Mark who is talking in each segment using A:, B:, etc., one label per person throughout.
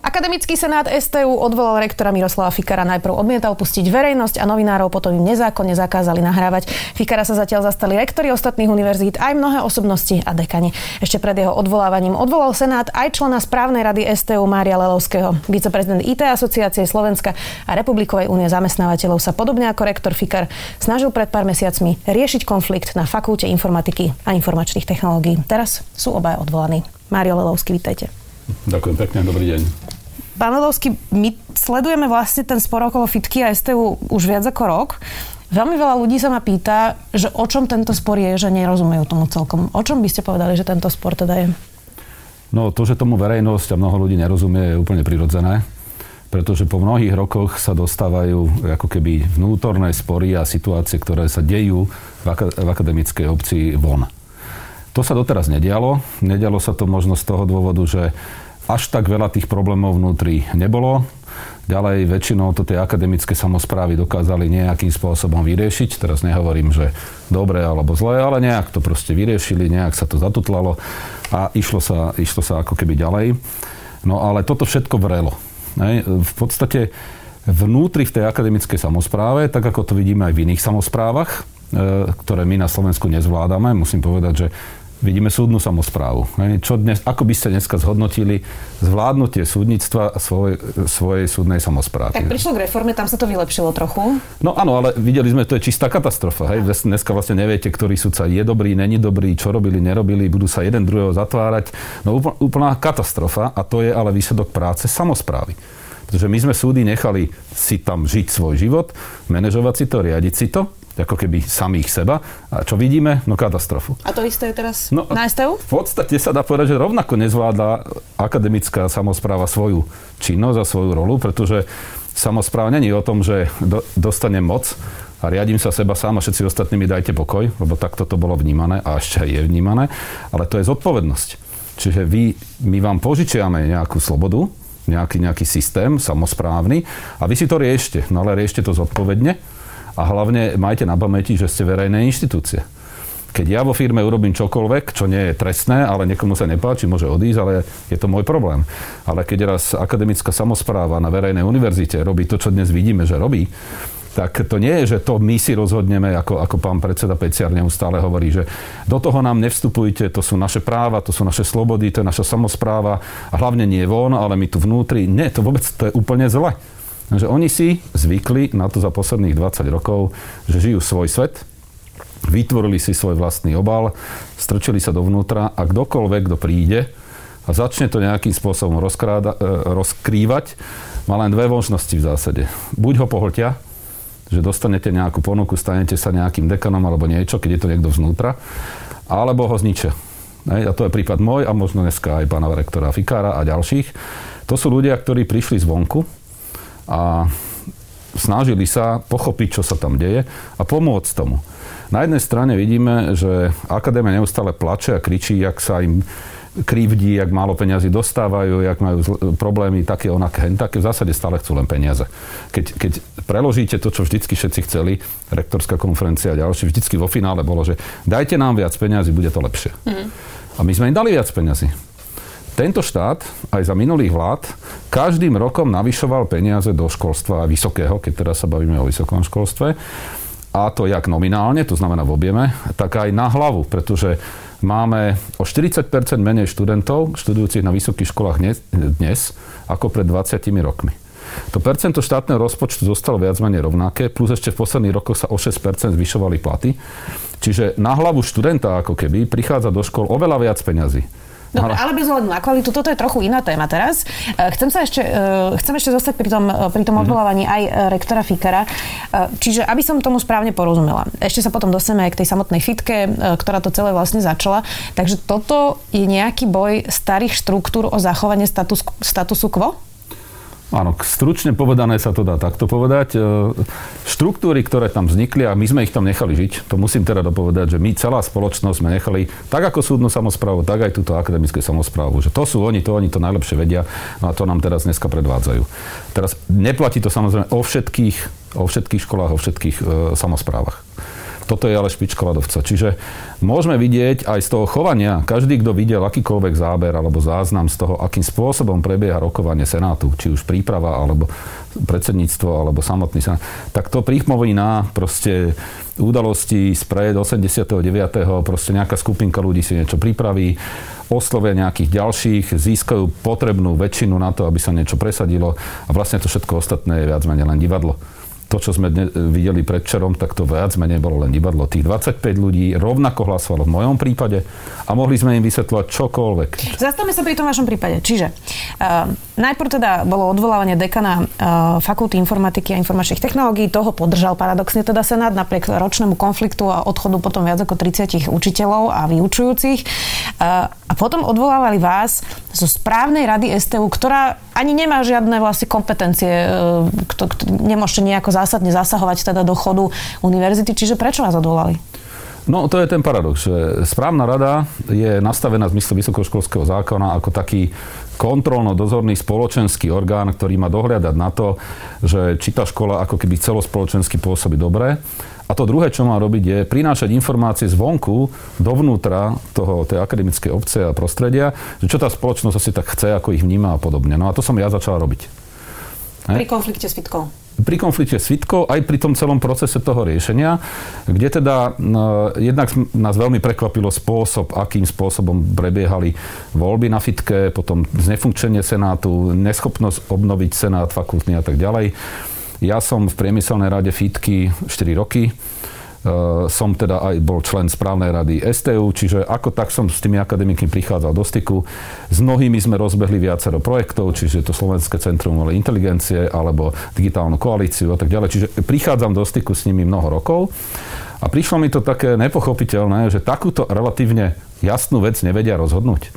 A: Akademický senát STU odvolal rektora Miroslava Fikara. Najprv odmietal pustiť verejnosť a novinárov, potom im nezákonne zakázali nahrávať. Fikara sa zatiaľ zastali rektori ostatných univerzít, aj mnohé osobnosti a dekani. Ešte pred jeho odvolávaním odvolal senát aj člena správnej rady STU Mária Lelovského. Viceprezident IT asociácie Slovenska a Republikovej únie zamestnávateľov sa podobne ako rektor Fikar snažil pred pár mesiacmi riešiť konflikt na fakulte informatiky a informačných technológií. Teraz sú obaja odvolaní. Mário Lelovský, vítajte.
B: Ďakujem pekne, dobrý deň.
A: Pán Ledovský, my sledujeme vlastne ten spor okolo Fitky a STU už viac ako rok. Veľmi veľa ľudí sa ma pýta, že o čom tento spor je, že nerozumejú tomu celkom. O čom by ste povedali, že tento spor teda je?
B: No to, že tomu verejnosť a mnoho ľudí nerozumie, je úplne prirodzené pretože po mnohých rokoch sa dostávajú ako keby vnútorné spory a situácie, ktoré sa dejú v akademickej obci von. To sa doteraz nedialo. Nedialo sa to možno z toho dôvodu, že až tak veľa tých problémov vnútri nebolo. Ďalej väčšinou to tie akademické samozprávy dokázali nejakým spôsobom vyriešiť. Teraz nehovorím, že dobre alebo zle, ale nejak to proste vyriešili, nejak sa to zatutlalo a išlo sa, išlo sa ako keby ďalej. No ale toto všetko vrelo. V podstate vnútri v tej akademickej samozpráve, tak ako to vidíme aj v iných samozprávach, e, ktoré my na Slovensku nezvládame. Musím povedať, že vidíme súdnu samozprávu. Čo dnes, ako by ste dneska zhodnotili zvládnutie súdnictva svoj, svojej súdnej samozprávy?
A: Tak prišlo k reforme, tam sa to vylepšilo trochu.
B: No áno, ale videli sme, to je čistá katastrofa. Hej? Dneska vlastne neviete, ktorý súdca je dobrý, není dobrý, čo robili, nerobili, budú sa jeden druhého zatvárať. No úplná katastrofa a to je ale výsledok práce samozprávy. Pretože my sme súdy nechali si tam žiť svoj život, manažovať si to, riadiť si to ako keby samých seba. A čo vidíme? No katastrofu.
A: A to isté je teraz no, na STU?
B: V podstate sa dá povedať, že rovnako nezvláda akademická samozpráva svoju činnosť a svoju rolu, pretože samozpráva není o tom, že do, dostane moc a riadím sa seba sám a všetci ostatní mi dajte pokoj, lebo takto to bolo vnímané a ešte je vnímané, ale to je zodpovednosť. Čiže vy, my vám požičiame nejakú slobodu, nejaký, nejaký systém samozprávny a vy si to riešte, no ale riešte to zodpovedne a hlavne majte na pamäti, že ste verejné inštitúcie. Keď ja vo firme urobím čokoľvek, čo nie je trestné, ale niekomu sa nepáči, môže odísť, ale je to môj problém. Ale keď raz akademická samozpráva na verejnej univerzite robí to, čo dnes vidíme, že robí, tak to nie je, že to my si rozhodneme, ako, ako pán predseda Peciar neustále hovorí, že do toho nám nevstupujte, to sú naše práva, to sú naše slobody, to je naša samozpráva a hlavne nie von, ale my tu vnútri. Nie, to vôbec to je úplne zle. Takže oni si zvykli na to za posledných 20 rokov, že žijú svoj svet, vytvorili si svoj vlastný obal, strčili sa dovnútra a kdokoľvek, kto príde a začne to nejakým spôsobom rozkráda, e, rozkrývať, má len dve možnosti v zásade. Buď ho pohltia, že dostanete nejakú ponuku, stanete sa nejakým dekanom alebo niečo, keď je to niekto vnútra, alebo ho zničia. A to je prípad môj a možno dneska aj pána rektora Fikára a ďalších. To sú ľudia, ktorí prišli zvonku, a snažili sa pochopiť, čo sa tam deje a pomôcť tomu. Na jednej strane vidíme, že akadémia neustále plače a kričí, jak sa im krivdí, jak málo peniazy dostávajú, jak majú problémy také, onaké, také. V zásade stále chcú len peniaze. Keď, keď preložíte to, čo vždycky všetci chceli, rektorská konferencia a ďalšie, vždycky vo finále bolo, že dajte nám viac peniazy, bude to lepšie. Mm. A my sme im dali viac peniazy. Tento štát aj za minulých vlád každým rokom navyšoval peniaze do školstva vysokého, keď teraz sa bavíme o vysokom školstve. A to jak nominálne, to znamená v objeme, tak aj na hlavu, pretože máme o 40% menej študentov študujúcich na vysokých školách dnes ako pred 20 rokmi. To percento štátneho rozpočtu zostalo viac menej rovnaké, plus ešte v posledných rokoch sa o 6% zvyšovali platy. Čiže na hlavu študenta ako keby prichádza do škol oveľa viac peňazí.
A: Dobre, ale bez ohľadu na kvalitu, toto je trochu iná téma teraz. E, chcem sa ešte, e, chcem ešte zostať pri tom, e, pri tom mhm. odvolávaní aj rektora Fikara. Čiže, aby som tomu správne porozumela, ešte sa potom dostaneme aj k tej samotnej fitke, ktorá to celé vlastne začala. Takže toto je nejaký boj starých štruktúr o zachovanie status, statusu quo?
B: Áno, stručne povedané sa to dá takto povedať. E, štruktúry, ktoré tam vznikli, a my sme ich tam nechali žiť, to musím teda dopovedať, že my celá spoločnosť sme nechali, tak ako súdnu samozprávu, tak aj túto akademické samozprávu, že to sú oni, to oni to najlepšie vedia, no a to nám teraz dneska predvádzajú. Teraz neplatí to samozrejme o všetkých, o všetkých školách, o všetkých e, samozprávach. Toto je ale špička ľadovca. Čiže môžeme vidieť aj z toho chovania, každý, kto videl akýkoľvek záber alebo záznam z toho, akým spôsobom prebieha rokovanie Senátu, či už príprava alebo predsedníctvo alebo samotný senát, tak to pripomína proste udalosti spred 89. proste nejaká skupinka ľudí si niečo pripraví, oslovia nejakých ďalších, získajú potrebnú väčšinu na to, aby sa niečo presadilo a vlastne to všetko ostatné je viac menej len divadlo to, čo sme dne, videli predčerom, tak to viac menej bolo len divadlo. Tých 25 ľudí rovnako hlasovalo v mojom prípade a mohli sme im vysvetľovať čokoľvek.
A: Zastavme sa pri tom vašom prípade. Čiže uh, najprv teda bolo odvolávanie dekana uh, Fakulty informatiky a informačných technológií. Toho podržal paradoxne teda Senát napriek ročnému konfliktu a odchodu potom viac ako 30 učiteľov a vyučujúcich. Uh, a potom odvolávali vás zo správnej rady STU, ktorá ani nemá žiadne vlastne kompetencie, kto, nemôžete nejako zásadne zasahovať teda do chodu univerzity. Čiže prečo vás odvolali?
B: No to je ten paradox, že správna rada je nastavená v zmysle vysokoškolského zákona ako taký kontrolno-dozorný spoločenský orgán, ktorý má dohľadať na to, že či tá škola ako keby celospoločensky pôsobí dobre. A to druhé, čo má robiť, je prinášať informácie zvonku dovnútra toho, tej akademickej obce a prostredia, že čo tá spoločnosť asi tak chce, ako ich vníma a podobne. No a to som ja začal robiť.
A: Pri konflikte s Fitkou
B: pri konflikte s Fitkou, aj pri tom celom procese toho riešenia, kde teda no, jednak nás veľmi prekvapilo spôsob, akým spôsobom prebiehali voľby na Fitke, potom znefunkčenie Senátu, neschopnosť obnoviť Senát fakultný a tak ďalej. Ja som v priemyselnej rade Fitky 4 roky Eh, som teda aj bol člen správnej rady STU, čiže ako tak som s tými akademikmi prichádzal do styku. S mnohými sme rozbehli viacero projektov, čiže to Slovenské centrum inteligencie alebo digitálnu koalíciu a tak ďalej. Čiže prichádzam do styku s nimi mnoho rokov. A prišlo mi to také nepochopiteľné, že takúto relatívne jasnú vec nevedia rozhodnúť.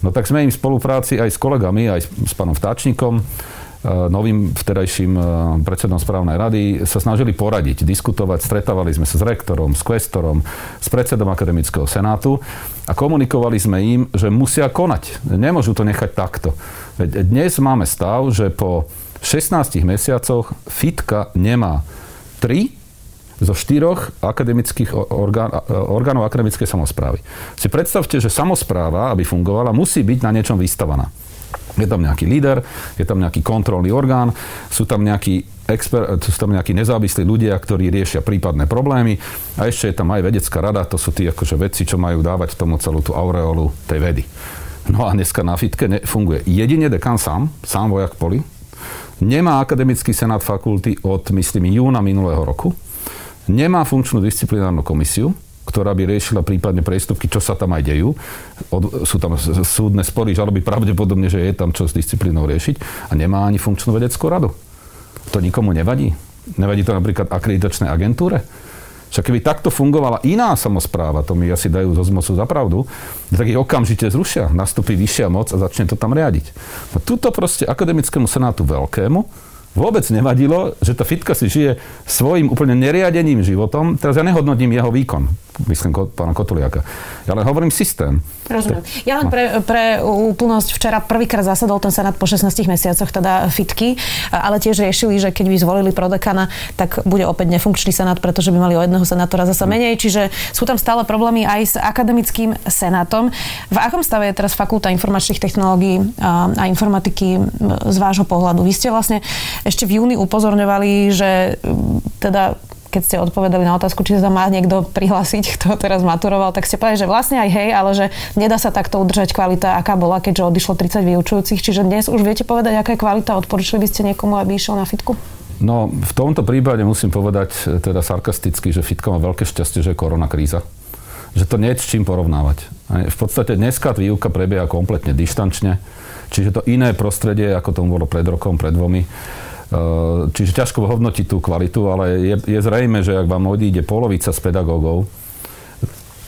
B: No tak sme im v spolupráci aj s kolegami, aj s pánom Vtáčnikom, novým vtedajším e, predsedom správnej rady sa snažili poradiť, diskutovať, stretávali sme sa s rektorom, s kvestorom, s predsedom akademického senátu a komunikovali sme im, že musia konať. Nemôžu to nechať takto. Veď dnes máme stav, že po 16 mesiacoch FITKA nemá 3 zo štyroch akademických orgán, e, orgánov akademickej samozprávy. Si predstavte, že samozpráva, aby fungovala, musí byť na niečom vystavaná. Je tam nejaký líder, je tam nejaký kontrolný orgán, sú tam nejakí exper- sú tam nejakí nezávislí ľudia, ktorí riešia prípadné problémy a ešte je tam aj vedecká rada, to sú tí akože vedci, čo majú dávať tomu celú tú aureolu tej vedy. No a dneska na fitke funguje jedine dekan sám, sám vojak poli, nemá akademický senát fakulty od, myslím, júna minulého roku, nemá funkčnú disciplinárnu komisiu, ktorá by riešila prípadne priestupky, čo sa tam aj dejú. Od, sú tam súdne spory, žaloby pravdepodobne, že je tam čo s disciplínou riešiť a nemá ani funkčnú vedeckú radu. To nikomu nevadí. Nevadí to napríklad akreditačnej agentúre. Však keby takto fungovala iná samozpráva, to mi asi dajú zo zmocu za pravdu, tak ich okamžite zrušia. Nastupí vyššia moc a začne to tam riadiť. No tuto proste akademickému senátu veľkému vôbec nevadilo, že tá fitka si žije svojim úplne neriadeným životom. Teraz ja nehodnotím jeho výkon, myslím pána Kotuliaka. Ja len hovorím systém.
A: Rozumiem. Ja len pre, pre úplnosť včera prvýkrát zasadol ten senát po 16 mesiacoch, teda fitky, ale tiež riešili, že keď by zvolili prodekana, tak bude opäť nefunkčný senát, pretože by mali o jedného senátora zasa hm. menej. Čiže sú tam stále problémy aj s akademickým senátom. V akom stave je teraz fakulta informačných technológií a informatiky z vášho pohľadu? Vy ste vlastne ešte v júni upozorňovali, že teda keď ste odpovedali na otázku, či sa má niekto prihlásiť, kto teraz maturoval, tak ste povedali, že vlastne aj hej, ale že nedá sa takto udržať kvalita, aká bola, keďže odišlo 30 vyučujúcich. Čiže dnes už viete povedať, aká je kvalita? Odporúčili by ste niekomu, aby išiel na fitku?
B: No, v tomto prípade musím povedať teda sarkasticky, že fitka má veľké šťastie, že je korona kríza. Že to nie je s čím porovnávať. V podstate dneska výuka prebieha kompletne dištančne, čiže to iné prostredie, ako tomu bolo pred rokom, pred dvomi. Eh, čiže ťažko hodnotiť tú kvalitu, ale je, je zrejme, že ak vám odíde polovica z pedagógov,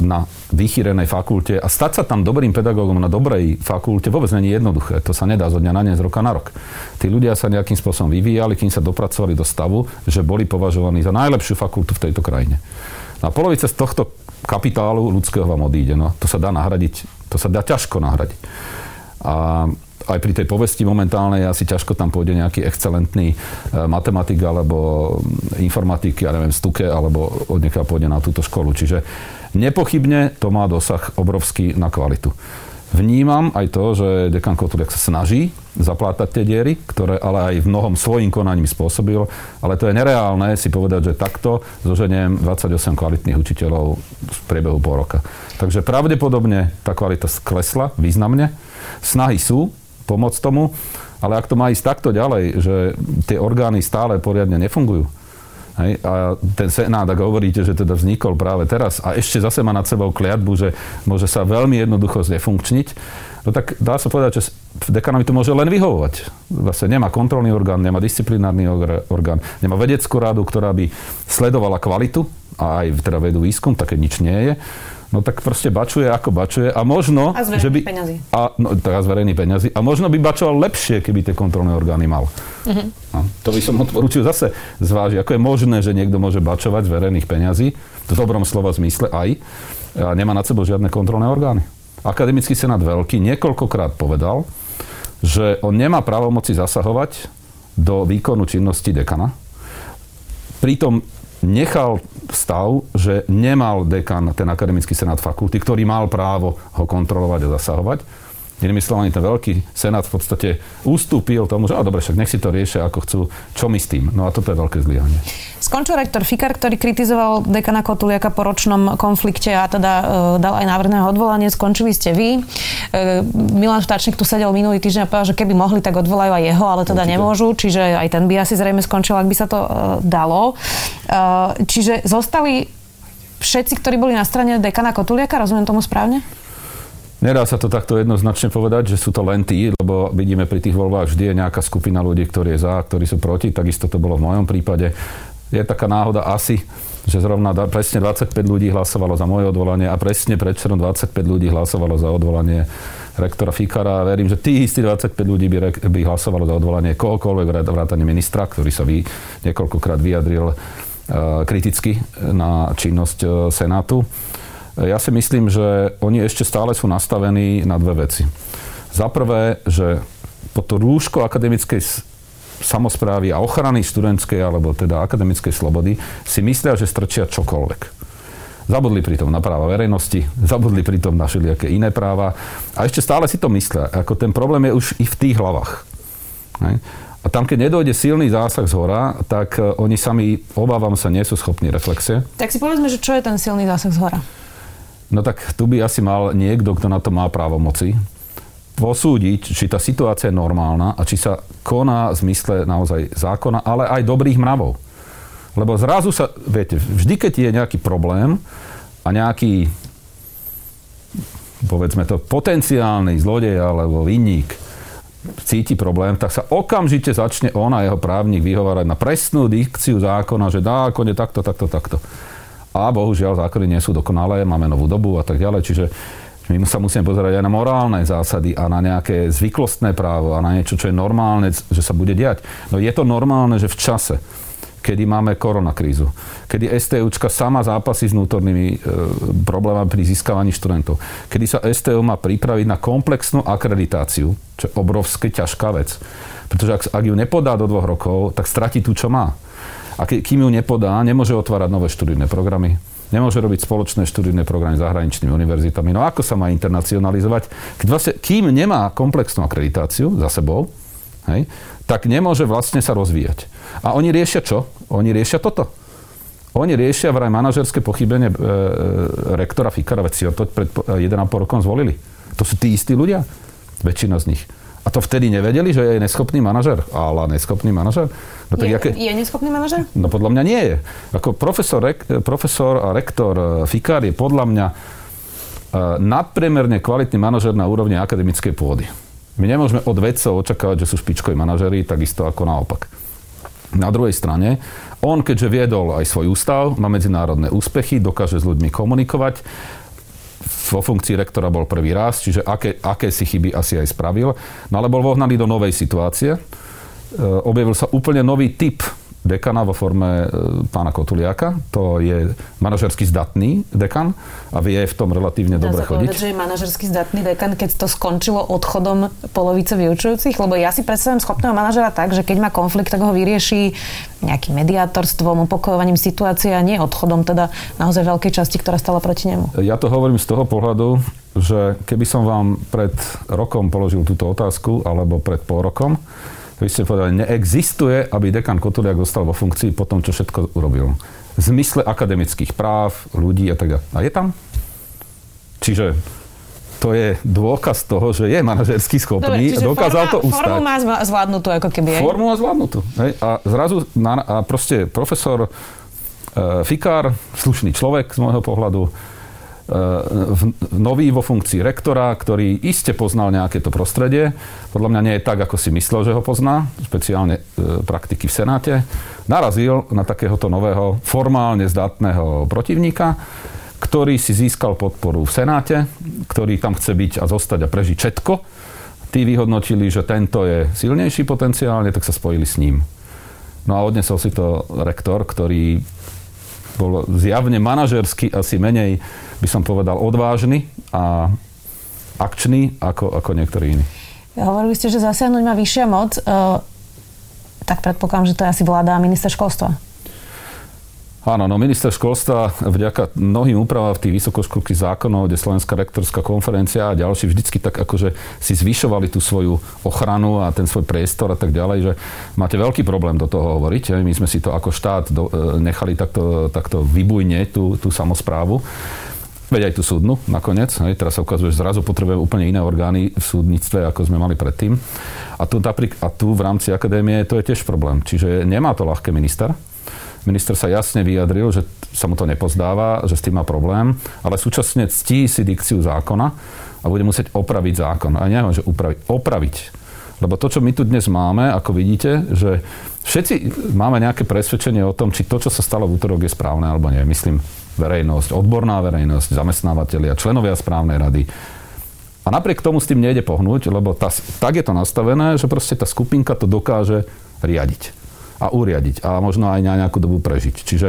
B: na vychýrenej fakulte a stať sa tam dobrým pedagógom na dobrej fakulte vôbec není jednoduché. To sa nedá zo dňa na deň, z roka na rok. Tí ľudia sa nejakým spôsobom vyvíjali, kým sa dopracovali do stavu, že boli považovaní za najlepšiu fakultu v tejto krajine. No a polovica z tohto kapitálu ľudského vám odíde. No, to sa dá nahradiť, to sa dá ťažko nahradiť. A aj pri tej povesti momentálnej asi ťažko tam pôjde nejaký excelentný e, matematik alebo informatik, ja neviem, stuke, alebo od pôjde na túto školu. Čiže nepochybne to má dosah obrovský na kvalitu. Vnímam aj to, že dekan Kotuliak sa snaží zaplátať tie diery, ktoré ale aj v mnohom svojim konaním spôsobil, ale to je nereálne si povedať, že takto zoženiem 28 kvalitných učiteľov v priebehu pol roka. Takže pravdepodobne tá kvalita klesla významne. Snahy sú, pomôcť tomu. Ale ak to má ísť takto ďalej, že tie orgány stále poriadne nefungujú, Hej, a ten Senát, ak hovoríte, že teda vznikol práve teraz a ešte zase má nad sebou kliatbu, že môže sa veľmi jednoducho znefunkčniť, no tak dá sa povedať, že dekanovi to môže len vyhovovať. Vlastne nemá kontrolný orgán, nemá disciplinárny orgán, nemá vedeckú radu, ktorá by sledovala kvalitu a aj teda vedú výskum, také nič nie je no tak proste bačuje ako bačuje a možno...
A: A z že by, peňazí.
B: A, no, teraz verejný peňazí. A možno by bačoval lepšie, keby tie kontrolné orgány mal. Uh-huh. No, to by som odporúčil zase zvážiť, ako je možné, že niekto môže bačovať z verejných peňazí, v dobrom slova zmysle aj, a nemá nad sebou žiadne kontrolné orgány. Akademický senát veľký niekoľkokrát povedal, že on nemá právomoci zasahovať do výkonu činnosti dekana. Pritom nechal stav, že nemal dekan, ten akademický senát fakulty, ktorý mal právo ho kontrolovať a zasahovať. Inými slovami, ten veľký senát v podstate ustúpil tomu, že a dobre, však nech si to riešia ako chcú, čo my s tým. No a toto je veľké zlyhanie.
A: Skončil rektor Fikar, ktorý kritizoval dekana Kotuliaka po ročnom konflikte a teda e, dal aj návrh na odvolanie. Skončili ste vy. E, Milan Štačník tu sedel minulý týždeň a povedal, že keby mohli, tak odvolajú aj jeho, ale teda Určite. nemôžu, čiže aj ten by asi zrejme skončil, ak by sa to e, dalo. E, čiže zostali všetci, ktorí boli na strane dekana Kotuliaka, rozumiem tomu správne?
B: Nedá sa to takto jednoznačne povedať, že sú to len tí, lebo vidíme pri tých voľbách vždy je nejaká skupina ľudí, ktorí je za, ktorí sú proti. Takisto to bolo v mojom prípade. Je taká náhoda asi, že zrovna presne 25 ľudí hlasovalo za moje odvolanie a presne predčerom 25 ľudí hlasovalo za odvolanie rektora Fikara. Verím, že tých istých 25 ľudí by, by hlasovalo za odvolanie kohokoľvek vrátane ministra, ktorý sa vy, niekoľkokrát vyjadril uh, kriticky na činnosť uh, Senátu. Ja si myslím, že oni ešte stále sú nastavení na dve veci. Za prvé, že pod to rúško akademickej samozprávy a ochrany študentskej alebo teda akademickej slobody si myslia, že strčia čokoľvek. Zabudli pritom na práva verejnosti, zabudli pritom na všelijaké iné práva a ešte stále si to myslia. Ako ten problém je už i v tých hlavách. A tam, keď nedojde silný zásah z hora, tak e, oni sami, obávam sa, nie sú schopní reflexie.
A: Tak si povedzme, že čo je ten silný zásah z hora?
B: No tak tu by asi mal niekto, kto na to má právomoci, posúdiť, či tá situácia je normálna a či sa koná v zmysle naozaj zákona, ale aj dobrých mravov. Lebo zrazu sa, viete, vždy, keď je nejaký problém a nejaký, povedzme to, potenciálny zlodej alebo vinník cíti problém, tak sa okamžite začne on a jeho právnik vyhovárať na presnú dikciu zákona, že zákon takto, takto, takto. A bohužiaľ zákony nie sú dokonalé, máme novú dobu a tak ďalej, čiže my sa musíme pozerať aj na morálne zásady a na nejaké zvyklostné právo a na niečo, čo je normálne, že sa bude diať. No je to normálne, že v čase, kedy máme koronakrízu, kedy STUčka sama zápasí s vnútornými e, problémami pri získavaní študentov, kedy sa STU má pripraviť na komplexnú akreditáciu, čo je obrovské ťažká vec. Pretože ak, ak ju nepodá do dvoch rokov, tak stratí tu, čo má. A kým ju nepodá, nemôže otvárať nové študijné programy, nemôže robiť spoločné študijné programy s zahraničnými univerzitami. No ako sa má internacionalizovať? Vlastne, kým nemá komplexnú akreditáciu za sebou, hej, tak nemôže vlastne sa rozvíjať. A oni riešia čo? Oni riešia toto. Oni riešia vraj manažerské pochybenie e, e, rektora Fikara, veď si ho to pred 1,5 rokom zvolili. To sú tí istí ľudia, väčšina z nich. A to vtedy nevedeli, že je neschopný manažer? Ale neschopný manažer?
A: No, tak je, jaké... je neschopný manažer?
B: No podľa mňa nie je. Ako profesor, rek, profesor a rektor e, Fikár je podľa mňa e, nadpriemerne kvalitný manažer na úrovni akademickej pôdy. My nemôžeme od vedcov očakávať, že sú špičkoví manažerí, takisto ako naopak. Na druhej strane, on keďže viedol aj svoj ústav, má medzinárodné úspechy, dokáže s ľuďmi komunikovať, vo funkcii rektora bol prvý raz, čiže aké, aké si chyby asi aj spravil. No ale bol vohnaný do novej situácie. E, objavil sa úplne nový typ dekana vo forme e, pána Kotuliaka. To je manažersky zdatný dekan a vie v tom relatívne Dá dobre chodiť.
A: Povedať, že je manažersky zdatný dekan, keď to skončilo odchodom polovice vyučujúcich? Lebo ja si predstavujem schopného manažera tak, že keď má konflikt, tak ho vyrieši nejakým mediátorstvom, upokojovaním situácie a nie odchodom teda naozaj veľkej časti, ktorá stala proti nemu.
B: Ja to hovorím z toho pohľadu, že keby som vám pred rokom položil túto otázku, alebo pred pol rokom, vy ste povedali, neexistuje, aby dekan Kotuliak zostal vo funkcii po tom, čo všetko urobil. V zmysle akademických práv, ľudí a tak ďalej. A je tam? Čiže to je dôkaz toho, že je manažersky schopný. Dobre, dokázal forma, to ustať.
A: Formu má zvládnutú, ako keby.
B: Aj. Formu má zvládnutú. Hej? A zrazu na, a proste profesor e, Fikár, slušný človek z môjho pohľadu, nový vo funkcii rektora, ktorý iste poznal nejaké to prostredie. Podľa mňa nie je tak, ako si myslel, že ho pozná, špeciálne e, praktiky v Senáte. Narazil na takéhoto nového formálne zdatného protivníka, ktorý si získal podporu v Senáte, ktorý tam chce byť a zostať a prežiť všetko. Tí vyhodnotili, že tento je silnejší potenciálne, tak sa spojili s ním. No a odnesol si to rektor, ktorý bol zjavne manažersky asi menej by som povedal, odvážny a akčný ako, ako niektorí iní.
A: Hovorili ste, že zasiahnuť má vyššia moc, e, tak predpokladám, že to je asi vláda a minister školstva.
B: Áno, no minister školstva vďaka mnohým úpravám v tých vysokoškolských zákonov, kde Slovenská rektorská konferencia a ďalší vždycky tak akože si zvyšovali tú svoju ochranu a ten svoj priestor a tak ďalej, že máte veľký problém do toho hovoriť. My sme si to ako štát do, e, nechali takto, takto vybujne tú, tú samozprávu. Veď aj tú súdnu nakoniec. Hej, teraz sa ukazuje, že zrazu potrebujeme úplne iné orgány v súdnictve, ako sme mali predtým. A tu, a tu v rámci akadémie to je tiež problém. Čiže nemá to ľahké minister. Minister sa jasne vyjadril, že sa mu to nepozdáva, že s tým má problém, ale súčasne ctí si dikciu zákona a bude musieť opraviť zákon. A neviem, že upraviť, opraviť. Lebo to, čo my tu dnes máme, ako vidíte, že všetci máme nejaké presvedčenie o tom, či to, čo sa stalo v útorok, je správne alebo nie. Myslím, verejnosť, odborná verejnosť, zamestnávateľia, členovia správnej rady. A napriek tomu s tým nejde pohnúť, lebo tá, tak je to nastavené, že proste tá skupinka to dokáže riadiť a uriadiť a možno aj na nejakú dobu prežiť. Čiže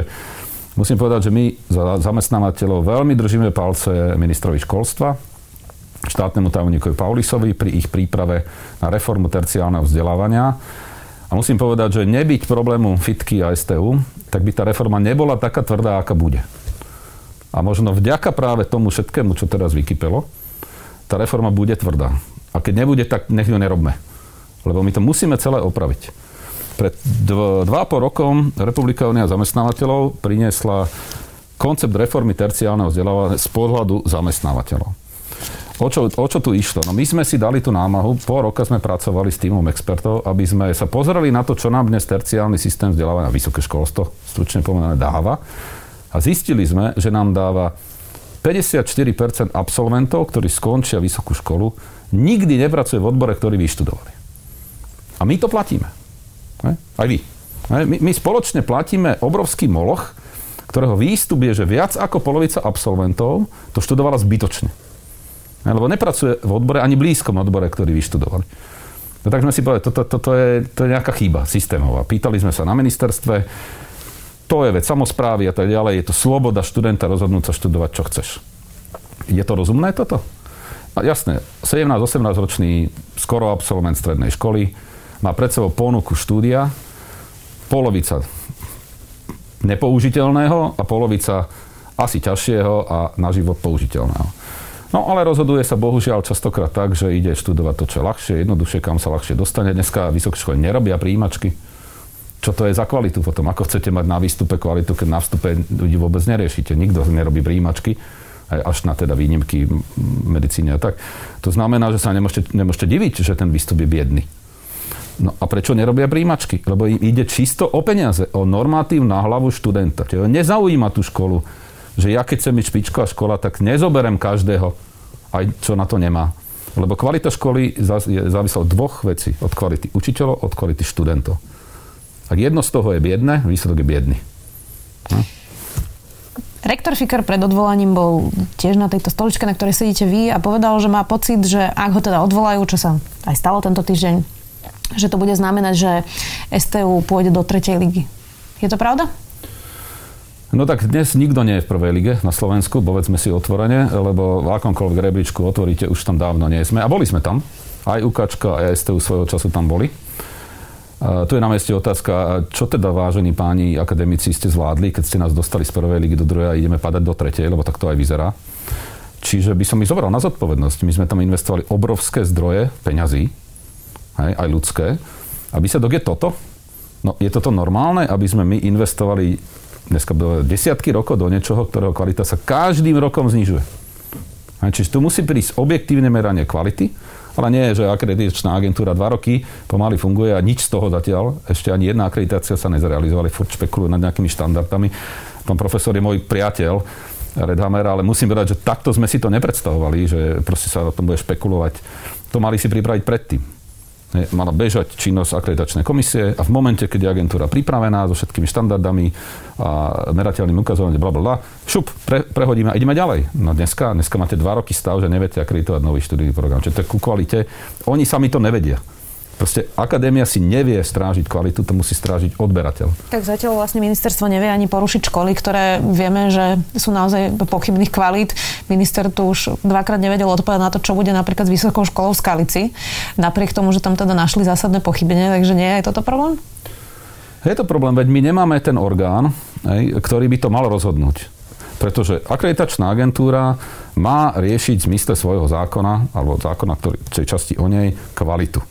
B: musím povedať, že my za zamestnávateľov veľmi držíme palce ministrovi školstva, štátnemu tajomníkovi Paulisovi pri ich príprave na reformu terciálneho vzdelávania. A musím povedať, že nebyť problému FITky a STU, tak by tá reforma nebola taká tvrdá, aká bude. A možno vďaka práve tomu všetkému, čo teraz vykypelo, tá reforma bude tvrdá. A keď nebude, tak nech ju nerobme. Lebo my to musíme celé opraviť. Pred dva po rokom Republika Unia zamestnávateľov priniesla koncept reformy terciálneho vzdelávania z pohľadu zamestnávateľov. O čo, o čo tu išlo? No my sme si dali tú námahu, po roka sme pracovali s týmom expertov, aby sme sa pozreli na to, čo nám dnes terciálny systém vzdelávania vysoké školstvo, stručne povedané, dáva a zistili sme, že nám dáva 54% absolventov, ktorí skončia vysokú školu, nikdy nepracuje v odbore, ktorý vyštudovali. A my to platíme. Aj vy. My, spoločne platíme obrovský moloch, ktorého výstup je, že viac ako polovica absolventov to študovala zbytočne. Lebo nepracuje v odbore ani blízkom odbore, ktorý vyštudovali. No tak sme si povedali, toto, toto je, to je nejaká chyba systémová. Pýtali sme sa na ministerstve, to je vec samozprávy a tak ďalej. Je to sloboda študenta rozhodnúť sa študovať, čo chceš. Je to rozumné toto? A jasné, 17-18 ročný skoro absolvent strednej školy má pred sebou ponuku štúdia, polovica nepoužiteľného a polovica asi ťažšieho a na život použiteľného. No ale rozhoduje sa bohužiaľ častokrát tak, že ide študovať to, čo je ľahšie, jednoduchšie, kam sa ľahšie dostane. Dneska vysoké školy nerobia príjimačky čo to je za kvalitu potom? Ako chcete mať na výstupe kvalitu, keď na vstupe ľudí vôbec neriešite? Nikto nerobí príjimačky, až na teda výnimky medicíne a tak. To znamená, že sa nemôžete, nemôžete diviť, že ten výstup je biedný. No a prečo nerobia príjimačky? Lebo im ide čisto o peniaze, o normatív na hlavu študenta. Čiže nezaujíma tú školu, že ja keď chcem byť špičková škola, tak nezoberem každého, aj čo na to nemá. Lebo kvalita školy závisí od dvoch vecí. Od kvality učiteľov, od kvality študentov. Ak jedno z toho je biedne, výsledok je biedný. Hm?
A: Rektor Fikar pred odvolaním bol tiež na tejto stoličke, na ktorej sedíte vy a povedal, že má pocit, že ak ho teda odvolajú, čo sa aj stalo tento týždeň, že to bude znamenať, že STU pôjde do tretej ligy. Je to pravda?
B: No tak dnes nikto nie je v prvej lige na Slovensku, povedzme si otvorene, lebo v akomkoľvek rebríčku otvoríte, už tam dávno nie sme. A boli sme tam. Aj UKčka, aj STU svojho času tam boli. Tu je na mieste otázka, čo teda vážení páni akademici ste zvládli, keď ste nás dostali z prvej ligy do druhej a ideme padať do tretej, lebo tak to aj vyzerá. Čiže by som ich zobral na zodpovednosť. My sme tam investovali obrovské zdroje peňazí, aj, aj ľudské. A výsledok je toto. No, je toto normálne, aby sme my investovali dneska desiatky rokov do niečoho, ktorého kvalita sa každým rokom znižuje. Čiže tu musí prísť objektívne meranie kvality ale nie, že akreditačná agentúra dva roky pomaly funguje a nič z toho zatiaľ, ešte ani jedna akreditácia sa nezrealizovali, furt špekulujú nad nejakými štandardami. Pán profesor je môj priateľ, Redhammer, ale musím povedať, že takto sme si to nepredstavovali, že proste sa o tom bude špekulovať. To mali si pripraviť predtým mala bežať činnosť akreditačnej komisie a v momente, keď je agentúra pripravená so všetkými štandardami a merateľným ukazovaním, bla, bla, šup, pre, prehodíme a ideme ďalej. No dneska, dneska máte dva roky stav, že neviete akreditovať nový študijný program. Čiže to je ku kvalite. Oni sami to nevedia. Proste akadémia si nevie strážiť kvalitu, to musí strážiť odberateľ.
A: Tak zatiaľ vlastne ministerstvo nevie ani porušiť školy, ktoré vieme, že sú naozaj pochybných kvalít. Minister tu už dvakrát nevedel odpovedať na to, čo bude napríklad s vysokou školou v Skalici, napriek tomu, že tam teda našli zásadné pochybenie, takže nie je toto problém?
B: Je to problém, veď my nemáme ten orgán, ktorý by to mal rozhodnúť. Pretože akreditačná agentúra má riešiť v zmysle svojho zákona, alebo zákona, ktorý, časti o nej, kvalitu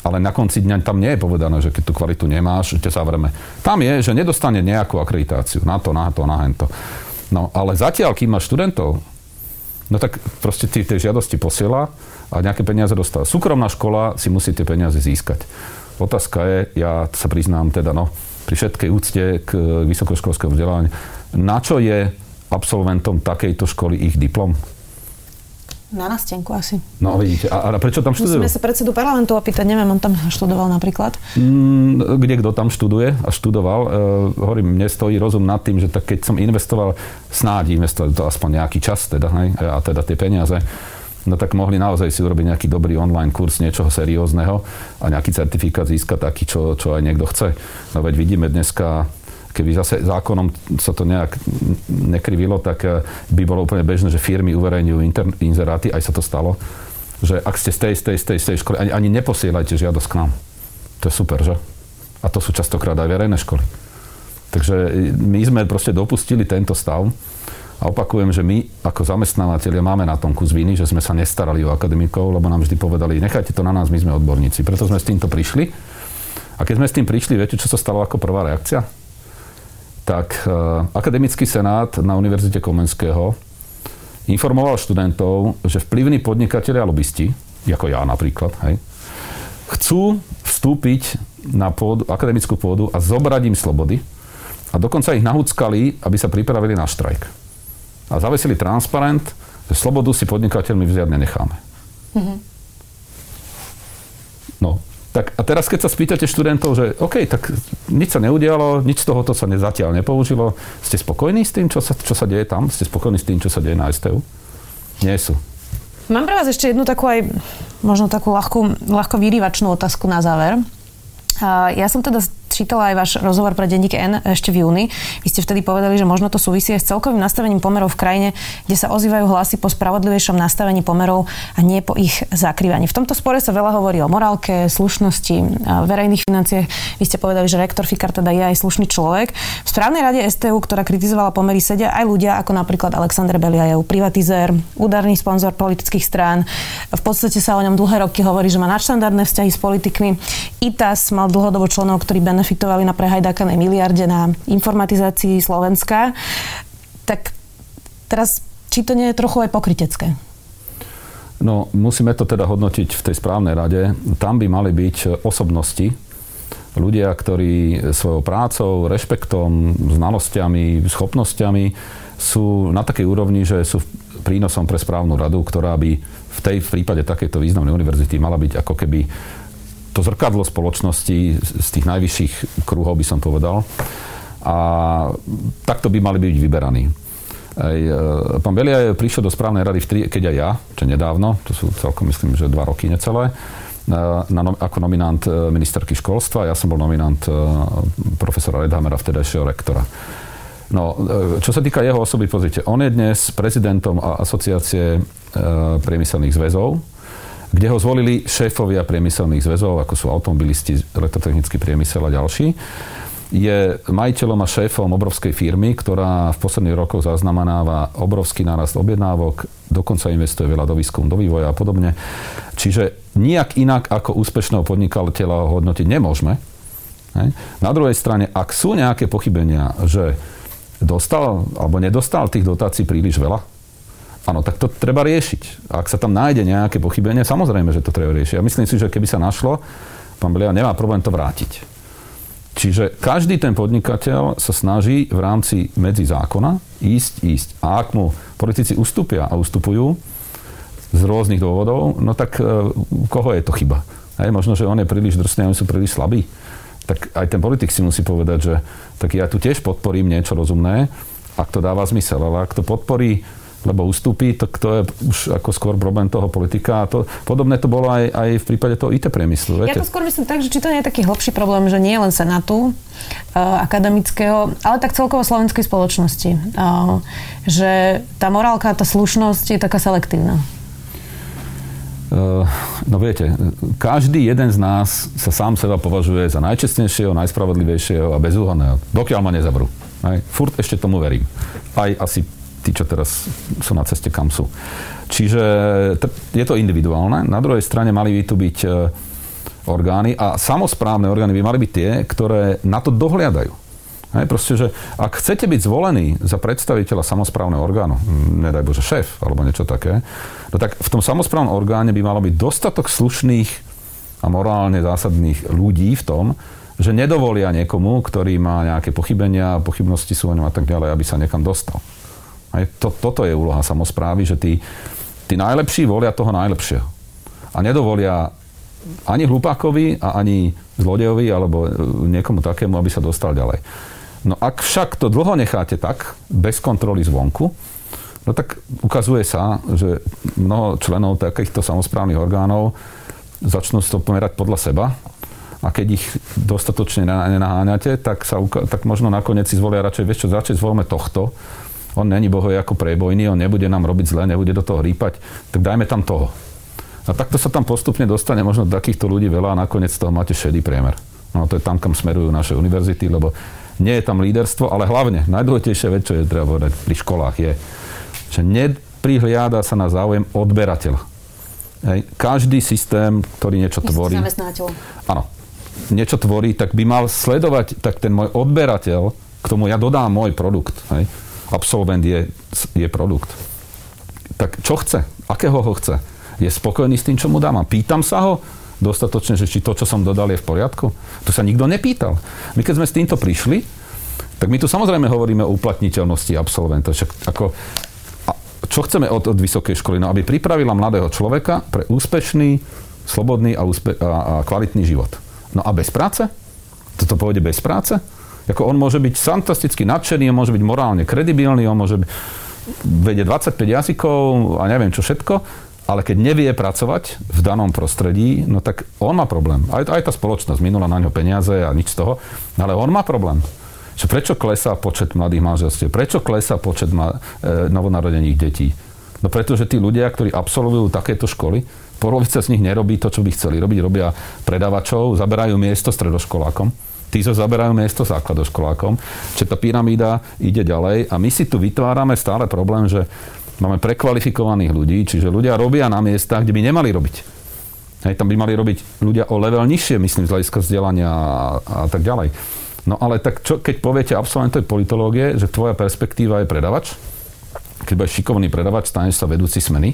B: ale na konci dňa tam nie je povedané, že keď tú kvalitu nemáš, ťa zavreme. Tam je, že nedostane nejakú akreditáciu na to, na to, na hento. No ale zatiaľ, kým máš študentov, no tak proste tie, tie žiadosti posiela a nejaké peniaze dostáva. Súkromná škola si musí tie peniaze získať. Otázka je, ja sa priznám teda, no, pri všetkej úcte k vysokoškolskému vzdelávaniu, na čo je absolventom takejto školy ich diplom?
A: Na nástenku asi.
B: No vidíte, a, a prečo tam študujú?
A: Musíme sa predsedu parlamentu opýtať, neviem, on tam študoval napríklad.
B: Mm, kde kto tam študuje a študoval. E, hovorím, mne stojí rozum nad tým, že tak keď som investoval, snáď investoval to aspoň nejaký čas teda, hej, a teda tie peniaze, no tak mohli naozaj si urobiť nejaký dobrý online kurz niečoho seriózneho a nejaký certifikát získať taký, čo, čo aj niekto chce. No veď vidíme dneska keby zase zákonom sa to nejak nekrivilo, tak eh, by bolo úplne bežné, že firmy uverejňujú inzeráty, aj sa to stalo, že ak ste z tej, z tej, z tej, z tej školy, ani, ani neposielajte žiadosť k nám. To je super, že? A to sú častokrát aj verejné školy. Takže eh, my sme proste dopustili tento stav a opakujem, že my ako zamestnávateľia máme na tom kus viny, že sme sa nestarali o akademikov, lebo nám vždy povedali, nechajte to na nás, my sme odborníci. Preto sme s týmto prišli. A keď sme s tým prišli, viete, čo sa stalo ako prvá reakcia? Tak e, Akademický senát na Univerzite Komenského informoval študentov, že vplyvní podnikatelia a lobbysti, ako ja napríklad, hej, chcú vstúpiť na pôdu, akademickú pôdu a zobrať im slobody a dokonca ich nahúckali, aby sa pripravili na štrajk. A zavesili transparent, že slobodu si podnikateľmi vziať nenecháme. Mm-hmm. No, tak a teraz, keď sa spýtate študentov, že OK, tak nič sa neudialo, nič z tohoto sa zatiaľ nepoužilo, ste spokojní s tým, čo sa, čo sa deje tam? Ste spokojní s tým, čo sa deje na STU? Nie sú.
A: Mám pre vás ešte jednu takú aj, možno takú ľahkú, ľahko vyrývačnú otázku na záver. Ja som teda čítala aj váš rozhovor pre denník N ešte v júni. Vy ste vtedy povedali, že možno to súvisí aj s celkovým nastavením pomerov v krajine, kde sa ozývajú hlasy po spravodlivejšom nastavení pomerov a nie po ich zakrývaní. V tomto spore sa veľa hovorí o morálke, slušnosti, verejných financiách. Vy ste povedali, že rektor Fikar teda je aj slušný človek. V správnej rade STU, ktorá kritizovala pomery, sedia aj ľudia ako napríklad Alexander Beliajev, privatizér, údarný sponzor politických strán. V podstate sa o ňom dlhé roky hovorí, že má nadštandardné vzťahy s politikmi. ITAS mal dlhodobo členov, ktorí benefitujú profitovali na prehajdákanej miliarde na informatizácii Slovenska. Tak teraz, či to nie je trochu aj pokrytecké?
B: No, musíme to teda hodnotiť v tej správnej rade. Tam by mali byť osobnosti, ľudia, ktorí svojou prácou, rešpektom, znalosťami, schopnosťami sú na takej úrovni, že sú prínosom pre správnu radu, ktorá by v tej v prípade takejto významnej univerzity mala byť ako keby to zrkadlo spoločnosti z tých najvyšších kruhov, by som povedal. A takto by mali byť vyberaní. Aj, e, pán Belia prišiel do správnej rady, v tri, keď aj ja, čo nedávno, to sú celkom myslím, že dva roky necelé, na, na, ako nominant ministerky školstva. Ja som bol nominant profesora Redhamera, vtedajšieho rektora. No, čo sa týka jeho osoby, pozrite, on je dnes prezidentom asociácie priemyselných zväzov, kde ho zvolili šéfovia priemyselných zväzov, ako sú automobilisti, elektrotechnický priemysel a ďalší. Je majiteľom a šéfom obrovskej firmy, ktorá v posledných rokoch zaznamenáva obrovský nárast objednávok, dokonca investuje veľa do výskumu, do vývoja a podobne. Čiže nijak inak ako úspešného podnikateľa ho hodnotiť nemôžeme. Na druhej strane, ak sú nejaké pochybenia, že dostal alebo nedostal tých dotácií príliš veľa, Áno, tak to treba riešiť. Ak sa tam nájde nejaké pochybenie, samozrejme, že to treba riešiť. A myslím si, že keby sa našlo, pán Belia nemá problém to vrátiť. Čiže každý ten podnikateľ sa snaží v rámci medzi zákona ísť, ísť. A ak mu politici ustúpia a ustupujú z rôznych dôvodov, no tak uh, koho je to chyba? Hej, možno, že on je príliš drsný a oni sú príliš slabí. Tak aj ten politik si musí povedať, že tak ja tu tiež podporím niečo rozumné, ak to dáva zmysel. Ale ak to podporí lebo ustúpi, tak to je už ako skôr problém toho politika. A to, podobné to bolo aj, aj v prípade toho IT priemyslu.
A: Viete? Ja to skôr myslím tak, že či to nie je taký hlbší problém, že nie len Senátu, uh, akademického, ale tak celkovo slovenskej spoločnosti. Uh, že tá morálka, tá slušnosť je taká selektívna.
B: Uh, no viete, každý jeden z nás sa sám seba považuje za najčestnejšieho, najspravodlivejšieho a bezúhonného, dokiaľ ma nezabrú. Aj, furt ešte tomu verím. Aj asi tí, čo teraz sú na ceste, kam sú. Čiže je to individuálne. Na druhej strane mali by tu byť e, orgány a samozprávne orgány by mali byť tie, ktoré na to dohliadajú. Hej, proste, že ak chcete byť zvolený za predstaviteľa samozprávneho orgánu, nedaj Bože šéf alebo niečo také, no tak v tom samozprávnom orgáne by malo byť dostatok slušných a morálne zásadných ľudí v tom, že nedovolia niekomu, ktorý má nejaké pochybenia, pochybnosti sú o ňom a tak ďalej, aby sa niekam dostal. Aj to, toto je úloha samozprávy, že tí, tí najlepší volia toho najlepšieho. A nedovolia ani hlupákovi a ani zlodejovi alebo e, niekomu takému, aby sa dostal ďalej. No ak však to dlho necháte tak, bez kontroly zvonku, no tak ukazuje sa, že mnoho členov takýchto samozprávnych orgánov začnú to pomerať podľa seba a keď ich dostatočne nenaháňate, tak, sa, tak možno nakoniec si zvolia radšej, vieš čo, radšej zvolme tohto, on není bohoj ako prebojný, on nebude nám robiť zle, nebude do toho rýpať, tak dajme tam toho. A takto sa tam postupne dostane možno takýchto ľudí veľa a nakoniec toho máte šedý priemer. No to je tam, kam smerujú naše univerzity, lebo nie je tam líderstvo, ale hlavne najdôležitejšia vec, čo je treba povedať pri školách, je, že neprihliada sa na záujem odberateľa. Hej. Každý systém, ktorý niečo tvorí... Áno. Niečo tvorí, tak by mal sledovať, tak ten môj odberateľ, k tomu ja dodám môj produkt. Hej absolvent je, je produkt. Tak čo chce? Akého ho chce? Je spokojný s tým, čo mu dám? A pýtam sa ho dostatočne, že či to, čo som dodal, je v poriadku? To sa nikto nepýtal. My keď sme s týmto prišli, tak my tu samozrejme hovoríme o uplatniteľnosti absolventa. Však ako, čo chceme od, od vysokej školy? No, aby pripravila mladého človeka pre úspešný, slobodný a, úspe- a, a kvalitný život. No a bez práce? Toto pôjde bez práce? Ako on môže byť fantasticky nadšený, on môže byť morálne kredibilný, on môže vedieť 25 jazykov a neviem čo všetko, ale keď nevie pracovať v danom prostredí, no tak on má problém. Aj, aj tá spoločnosť minula na ňo peniaze a nič z toho, ale on má problém. Čo, prečo klesá počet mladých manželstiev? Prečo klesá počet ma, e, novonarodených detí? No pretože tí ľudia, ktorí absolvujú takéto školy, polovica z nich nerobí to, čo by chceli robiť. Robia predávačov, zaberajú miesto stredoškolákom tí sa zaberajú miesto základoškolákom. Čiže tá pyramída ide ďalej a my si tu vytvárame stále problém, že máme prekvalifikovaných ľudí, čiže ľudia robia na miestach, kde by nemali robiť. Hej, tam by mali robiť ľudia o level nižšie, myslím, z hľadiska vzdelania a, a tak ďalej. No ale tak čo, keď poviete absolventovi politológie, že tvoja perspektíva je predavač, keď budeš šikovný predavač, staneš sa vedúci smeny,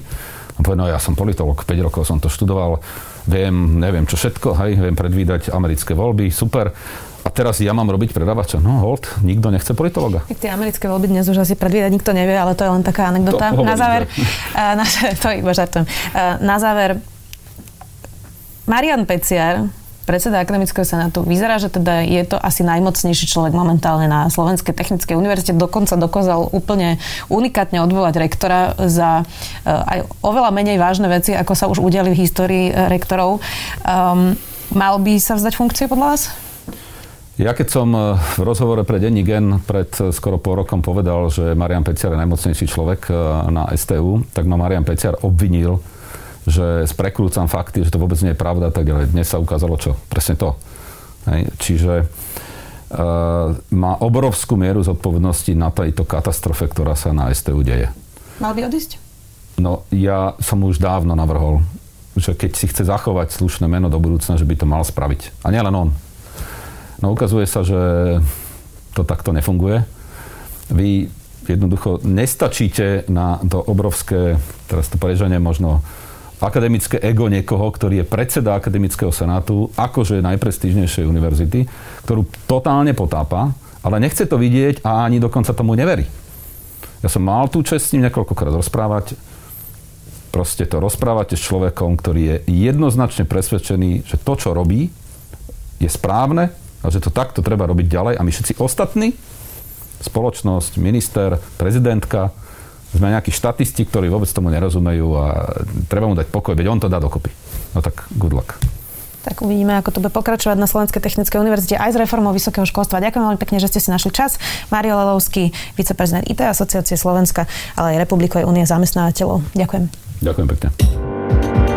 B: a povie, no ja som politolog, 5 rokov som to študoval, viem, neviem čo všetko, hej, viem predvídať americké voľby, super. A teraz ja mám robiť predavača. No hold, nikto nechce politologa.
A: Tie americké voľby dnes už asi predvídať nikto nevie, ale to je len taká anekdota. na záver, uh, na, to iba žartujem. Uh, na záver, Marian Peciar predseda Akademického senátu. Vyzerá, že teda je to asi najmocnejší človek momentálne na Slovenskej technickej univerzite. Dokonca dokázal úplne unikátne odvolať rektora za uh, aj oveľa menej vážne veci, ako sa už udiali v histórii rektorov. Um, mal by sa vzdať funkcie podľa vás?
B: Ja keď som v rozhovore pre Denní Gen pred skoro pol rokom povedal, že Marian Peciar je najmocnejší človek na STU, tak ma Marian Peciar obvinil, že sprekrúcam fakty, že to vôbec nie je pravda, tak ďalej. Dnes sa ukázalo čo? Presne to. Hej. Čiže uh, má obrovskú mieru zodpovednosti na tejto katastrofe, ktorá sa na STU deje.
A: Mal by odísť?
B: No, ja som už dávno navrhol, že keď si chce zachovať slušné meno do budúcna, že by to mal spraviť. A nielen on. No ukazuje sa, že to takto nefunguje. Vy jednoducho nestačíte na to obrovské, teraz to preženie možno akademické ego niekoho, ktorý je predseda akademického senátu, akože najprestížnejšej univerzity, ktorú totálne potápa, ale nechce to vidieť a ani dokonca tomu neverí. Ja som mal tú čest s ním niekoľkokrát rozprávať. Proste to rozprávate s človekom, ktorý je jednoznačne presvedčený, že to, čo robí, je správne a že to takto treba robiť ďalej a my všetci ostatní, spoločnosť, minister, prezidentka, sme nejakí štatisti, ktorí vôbec tomu nerozumejú a treba mu dať pokoj, veď on to dá dokopy. No tak good luck.
A: Tak uvidíme, ako to bude pokračovať na Slovenskej technickej univerzite aj s reformou vysokého školstva. Ďakujem veľmi pekne, že ste si našli čas. Mario Lelovský, viceprezident IT Asociácie Slovenska, ale aj Republikovej únie zamestnávateľov. Ďakujem.
B: Ďakujem pekne.